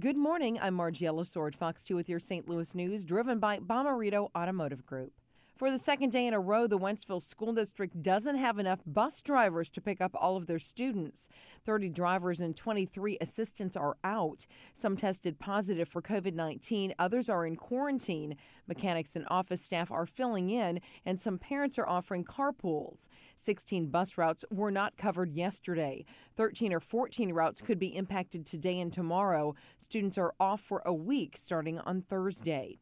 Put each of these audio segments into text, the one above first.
Good morning. I'm Margie Ellisor, Fox 2 with your St. Louis news, driven by Bommarito Automotive Group. For the second day in a row, the Wentzville School District doesn't have enough bus drivers to pick up all of their students. 30 drivers and 23 assistants are out. Some tested positive for COVID 19, others are in quarantine. Mechanics and office staff are filling in, and some parents are offering carpools. 16 bus routes were not covered yesterday. 13 or 14 routes could be impacted today and tomorrow. Students are off for a week starting on Thursday.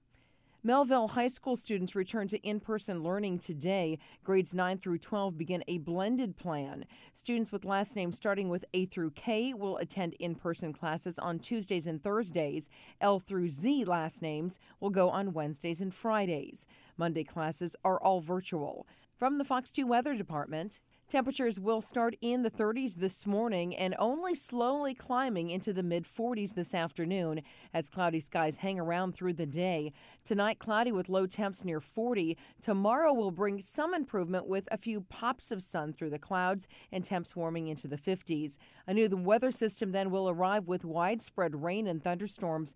Mehlville High School students return to in person learning today. Grades 9 through 12 begin a blended plan. Students with last names starting with A through K will attend in person classes on Tuesdays and Thursdays. L through Z last names will go on Wednesdays and Fridays. Monday classes are all virtual. From the Fox 2 Weather Department, Temperatures will start in the 30s this morning and only slowly climbing into the mid 40s this afternoon as cloudy skies hang around through the day. Tonight, cloudy with low temps near 40. Tomorrow will bring some improvement with a few pops of sun through the clouds and temps warming into the 50s. A new weather system then will arrive with widespread rain and thunderstorms